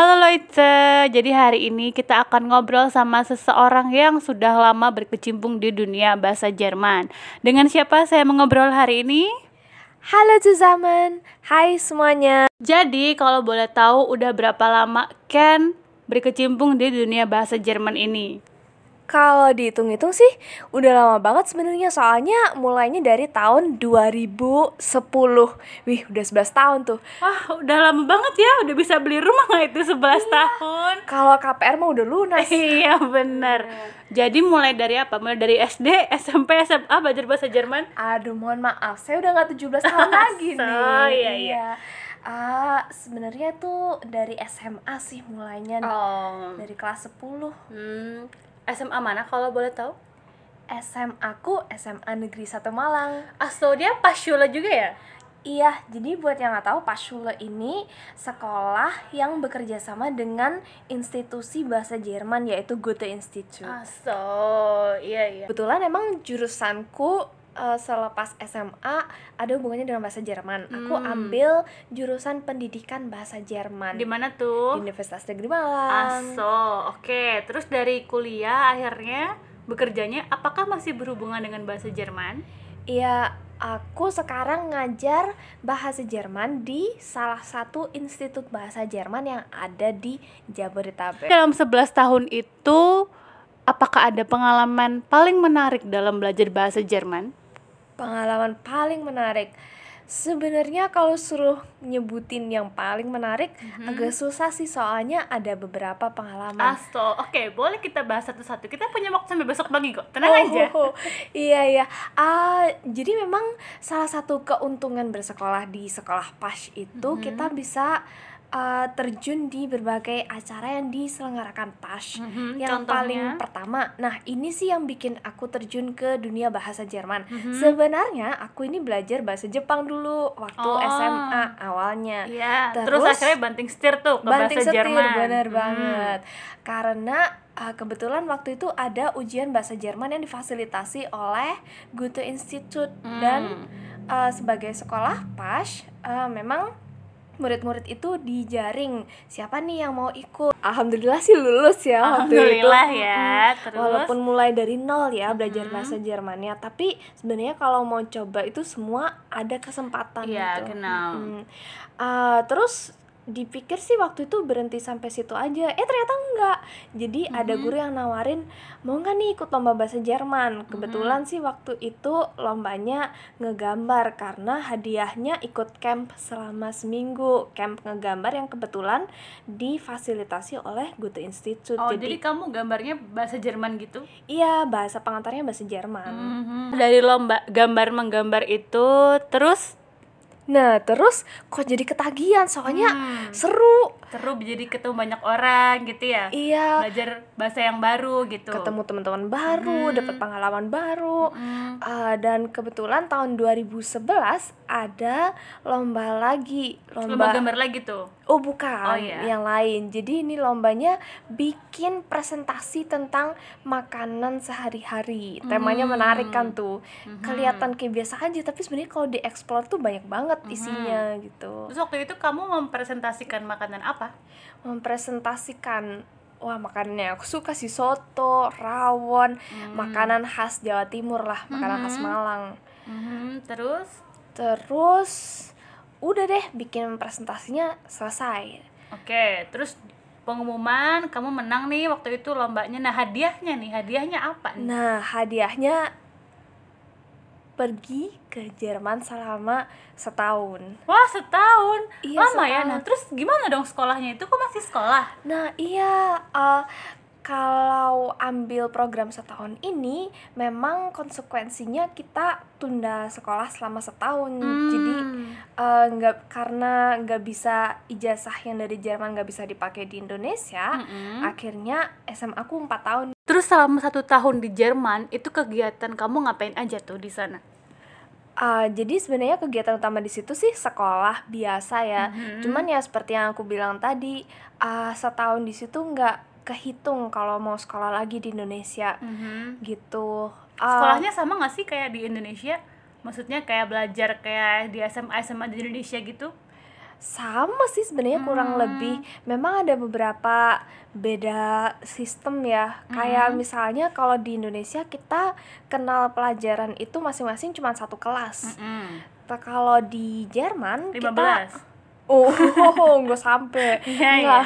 Halo Loite, jadi hari ini kita akan ngobrol sama seseorang yang sudah lama berkecimpung di dunia bahasa Jerman. Dengan siapa saya mengobrol hari ini? Halo zusammen, hai semuanya. Jadi kalau boleh tahu udah berapa lama Ken berkecimpung di dunia bahasa Jerman ini? Kalau dihitung-hitung sih udah lama banget sebenarnya soalnya mulainya dari tahun 2010. Wih, udah 11 tahun tuh. Wah, udah lama banget ya, udah bisa beli rumah nggak itu 11 tahun? Kalau KPR mah udah lunas. iya bener. Jadi mulai dari apa? Mulai dari SD, SMP, SMA belajar bahasa Jerman? Aduh, mohon maaf, saya udah nggak 17 tahun lagi nih. Oh, iya, iya. Ah, sebenarnya tuh dari SMA sih mulainya Oh. dari kelas 10. Hmm, SMA mana kalau boleh tahu? SMA aku SMA Negeri 1 Malang. Aso dia Pasyula juga ya? Iya, jadi buat yang nggak tahu, Paschule ini sekolah yang bekerja sama dengan institusi bahasa Jerman yaitu Goethe Institute. Aso, iya iya. Kebetulan emang jurusanku eh, selepas SMA ada hubungannya dengan bahasa Jerman. Aku Hmm. ambil jurusan pendidikan bahasa Jerman Di mana di tuh? Universitas Negeri Malang. Aso, oke. Terus dari kuliah akhirnya bekerjanya apakah masih berhubungan dengan bahasa Jerman? Iya, aku sekarang ngajar bahasa Jerman di salah satu institut bahasa Jerman yang ada di Jabodetabek. Dalam 11 tahun itu apakah ada pengalaman paling menarik dalam belajar bahasa Jerman? Pengalaman paling menarik. Sebenarnya kalau suruh nyebutin yang paling menarik agak susah sih soalnya ada beberapa pengalaman. Aso, oke, boleh kita bahas satu-satu. Kita punya waktu sampai besok pagi kok. Tenang aja. Oh, iya iya. Ah, jadi memang salah satu keuntungan bersekolah di sekolah PAS itu kita bisa ah, terjun di berbagai acara yang diselenggarakan PAS. Mhm, Yang contohnya? paling pertama, nah ini sih yang bikin aku terjun ke dunia bahasa Jerman. Mhm. Sebenarnya aku ini belajar bahasa Jepang dulu waktu Oh. SMA awalnya. Iya, terus, Terus, akhirnya banting setir tuh ke banting bahasa setir Jerman. bener Hmm. banget karena uh, kebetulan waktu itu ada ujian bahasa Jerman yang difasilitasi oleh Goethe Institute dan Hmm. uh, sebagai sekolah PAS uh, memang murid-murid itu dijaring siapa nih yang mau ikut alhamdulillah sih lulus ya waktu itu Alhamdulillah ya. Terus walaupun mulai dari nol ya belajar Mhm. bahasa Jermannya tapi sebenarnya kalau mau coba itu semua ada kesempatan Iya, gitu genau. Mm. Uh, terus dipikir sih waktu itu berhenti sampai situ aja eh ternyata enggak jadi ada Mhm. guru yang nawarin mau nggak nih ikut lomba bahasa Jerman kebetulan sih waktu itu lombanya ngegambar karena hadiahnya ikut camp selama seminggu camp ngegambar yang kebetulan difasilitasi oleh Goethe Institute Oh, jadi jadi kamu gambarnya bahasa Jerman gitu? Iya, bahasa pengantarnya bahasa Jerman. Mhm. Dari lomba gambar menggambar itu terus Nah, terus kok jadi ketagihan soalnya hmm, seru. seru jadi ketemu banyak orang gitu ya. Iya, Belajar bahasa yang baru gitu. ketemu teman-teman baru, Mhm. dapat pengalaman baru. Hmm. Ah, dan kebetulan tahun 2011 ada lomba lagi, Lomba lomba, gambar lagi tuh. Oh, bukan, Oh, iya. yang lain. Jadi ini lombanya bikin presentasi tentang makanan sehari-hari. Temanya Hmm. menarik kan tuh. Mhm. Kelihatan kayak biasa aja, tapi sebenarnya kalau dieksplor tuh banyak banget isinya gitu. Terus waktu itu kamu mempresentasikan makanan apa? mempresentasikan wah makanannya aku suka sih soto, rawon, Hmm. makanan khas Jawa Timur lah, makanan khas Mhm. Malang. Mhm, Terus Terus udah deh bikin presentasinya selesai. Oke, terus pengumuman kamu menang nih waktu itu lombanya. Nah, hadiahnya nih, hadiahnya apa nih? Nah, hadiahnya pergi ke Jerman selama setahun. Wah, setahun. Iya, Lama ya. setahun. Nah, terus gimana dong sekolahnya itu? Kok masih sekolah? Nah, iya eh, kalau ambil program setahun ini memang konsekuensinya kita tunda sekolah selama setahun. Jadi Hmm. eh, nggak karena nggak bisa ijazah yang dari Jerman nggak bisa dipakai di Indonesia, Mm-mm. akhirnya SMA aku 4 tahun. Terus selama satu tahun di Jerman, itu kegiatan kamu ngapain aja tuh di sana? Eh, jadi sebenarnya kegiatan utama di situ sih sekolah biasa ya. Mhm. Cuman ya seperti yang aku bilang tadi, eh, setahun di situ nggak kehitung kalau mau sekolah lagi di Indonesia Mhm. gitu. Eh, Sekolahnya sama nggak sih kayak di Indonesia? Maksudnya kayak belajar kayak di SMA SMA di Indonesia gitu? Sama sih sebenarnya kurang Hmm. lebih memang ada beberapa beda sistem ya kayak Hmm. misalnya kalau di Indonesia kita kenal pelajaran itu masing-masing cuma satu kelas. Nah, kalau di Jerman kita 15. oh nggak sampai Iya, nggak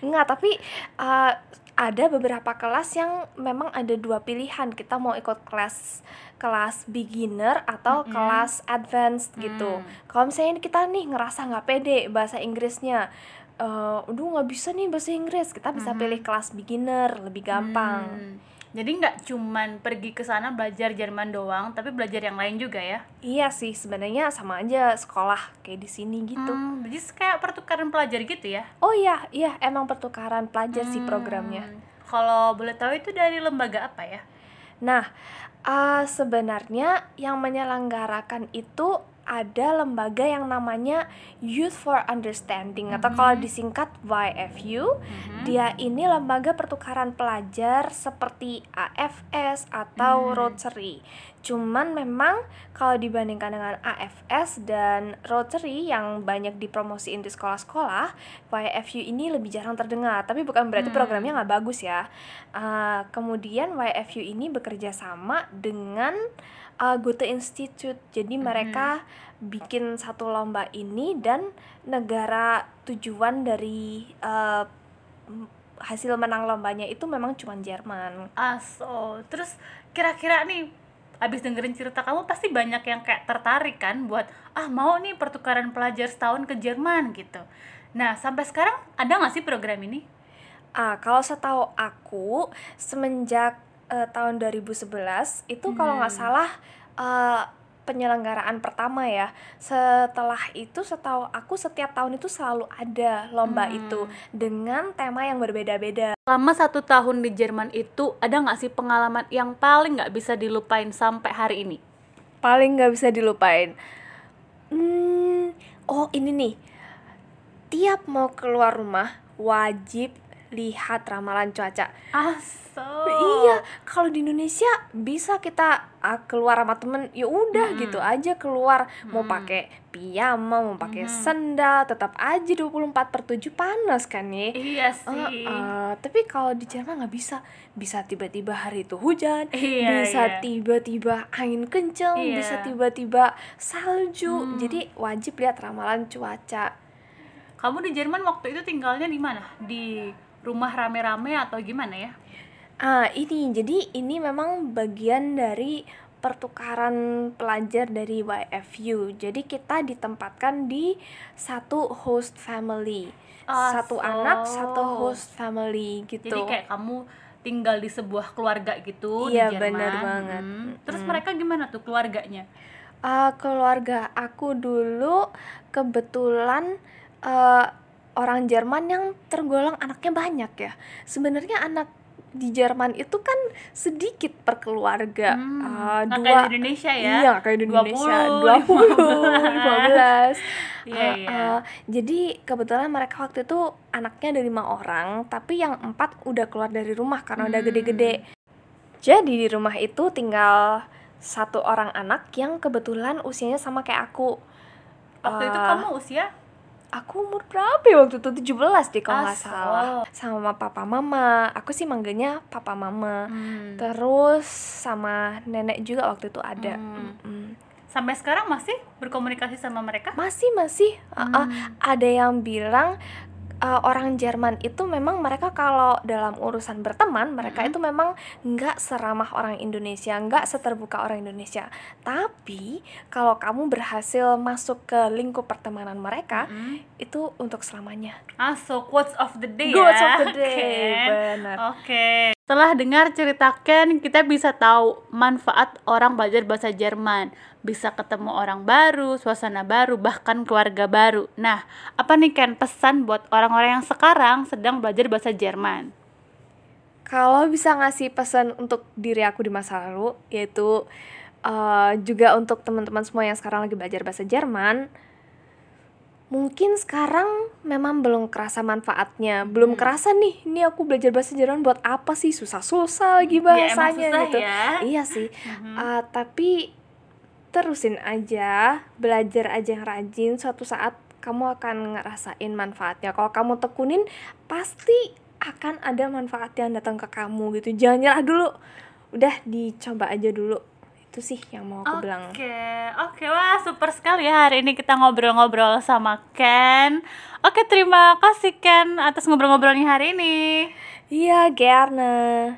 nggak tapi uh, ada beberapa kelas yang memang ada dua pilihan kita mau ikut kelas kelas beginner atau Mm-mm. kelas advanced gitu Hmm. kalau misalnya kita nih ngerasa nggak pede bahasa Inggrisnya eh aduh nggak bisa nih bahasa Inggris kita bisa Mhm. pilih kelas beginner lebih gampang Hmm. Jadi nggak cuman pergi ke sana belajar Jerman doang, tapi belajar yang lain juga ya. iya sih sebenarnya sama aja sekolah kayak di sini gitu Hmm, jadi kayak pertukaran pelajar gitu ya. oh iya iya emang pertukaran pelajar sih Hmm. programnya Kalau boleh tahu itu dari lembaga apa ya? Nah, uh, sebenarnya yang menyelenggarakan itu ada lembaga yang namanya Youth for Understanding atau kalau Mhm. disingkat YFU. Mhm. Dia ini lembaga pertukaran pelajar seperti AFS atau Hmm. Rotary. Cuman memang kalau dibandingkan dengan AFS dan Rotary yang banyak dipromosiin di sekolah-sekolah, YFU ini lebih jarang terdengar. Tapi bukan berarti Hmm. programnya nggak bagus ya. Uh, kemudian YFU ini bekerja sama dengan uh, Goethe Institute. Jadi Mhm. mereka bikin satu lomba ini dan negara tujuan dari uh, hasil menang lombanya itu memang cuma Jerman. Aso. Terus kira-kira nih abis dengerin cerita kamu pasti banyak yang kayak tertarik kan buat ah mau nih pertukaran pelajar setahun ke Jerman gitu. Nah sampai sekarang ada nggak sih program ini? Ah, kalau setahu aku semenjak eh, tahun 2011 itu kalau nggak Hmm. salah eh, penyelenggaraan pertama ya. Setelah itu setahu aku setiap tahun itu selalu ada lomba Hmm. itu dengan tema yang berbeda-beda. Selama satu tahun di Jerman itu ada nggak sih pengalaman yang paling nggak bisa dilupain sampai hari ini? Paling nggak bisa dilupain. Hmm, oh ini nih. Tiap mau keluar rumah wajib lihat ramalan cuaca. Aso. Iya, kalau di Indonesia bisa kita ah, keluar sama temen, ya udah Mm-mm. gitu aja keluar mau Mm-mm. pakai piyama, mau pakai Mhm. sendal, tetap aja 24 per 7 panas kan ya. Iya sih. Eh, eh, tapi kalau di Jerman nggak bisa, bisa tiba-tiba hari itu hujan, Iya, bisa iya. tiba-tiba angin kenceng, Iya. bisa tiba-tiba salju. Hmm. Jadi wajib lihat ramalan cuaca. Kamu di Jerman waktu itu tinggalnya di mana? Di rumah rame-rame atau gimana ya? Ah, ini jadi ini memang bagian dari pertukaran pelajar dari YFU. Jadi kita ditempatkan di satu host family. Satu Aso. anak, satu host family gitu. Jadi kayak kamu tinggal di sebuah keluarga gitu Iya, di Jerman. bener banget. Hmm. Terus Mm. mereka gimana tuh keluarganya? Ah, keluarga aku dulu kebetulan eh, orang Jerman yang tergolong anaknya banyak ya. Sebenarnya anak di Jerman itu kan sedikit per keluarga. Hmm, Ah, nggak dua kayak di Indonesia ya? Iya, kayak di Indonesia. 20, 20, 15. Iya, Eh, iya. eh, jadi kebetulan mereka waktu itu anaknya ada lima orang, tapi yang empat udah keluar dari rumah karena udah Hmm. gede-gede. Jadi di rumah itu tinggal satu orang anak yang kebetulan usianya sama kayak aku. Waktu itu Eh, kamu usia? Aku umur berapa ya waktu itu? 17 deh kalau nggak salah. Sama papa mama. Aku sih manggilnya papa mama. Hmm. Terus sama nenek juga waktu itu ada. Hmm. Mm-mm. Sampai sekarang masih berkomunikasi sama mereka? Masih masih Uh, uh, Hmm. ada yang bilang uh, orang Jerman itu memang mereka kalau dalam urusan berteman mereka Mm-mm. itu memang nggak seramah orang Indonesia, nggak seterbuka orang Indonesia. Tapi kalau kamu berhasil masuk ke lingkup pertemanan mereka Hmm. itu untuk selamanya. Ah, so quotes of the day Quotes ya. of the day, Ken. benar. Oke. Setelah dengar cerita Ken, kita bisa tahu manfaat orang belajar bahasa Jerman. Bisa ketemu orang baru, suasana baru, bahkan keluarga baru. Nah, apa nih Ken pesan buat orang-orang yang sekarang sedang belajar bahasa Jerman? Kalau bisa ngasih pesan untuk diri aku di masa lalu, yaitu uh, juga untuk teman-teman semua yang sekarang lagi belajar bahasa Jerman, mungkin sekarang memang belum kerasa manfaatnya, belum Hmm. kerasa nih, ini aku belajar bahasa Jerman buat apa sih? Susah-susah lagi Ya, emang bahasanya susah gitu. ya. Iya sih, Mhm. Uh, tapi terusin aja, belajar aja yang rajin, suatu saat kamu akan ngerasain manfaatnya kalau kamu tekunin pasti akan ada manfaat yang datang ke kamu gitu jangan nyerah dulu udah dicoba aja dulu itu sih yang mau aku bilang Oke, oke, wah super sekali ya hari ini kita ngobrol-ngobrol sama Ken. Oke, terima kasih Ken atas ngobrol-ngobrolnya hari ini. iya Gerna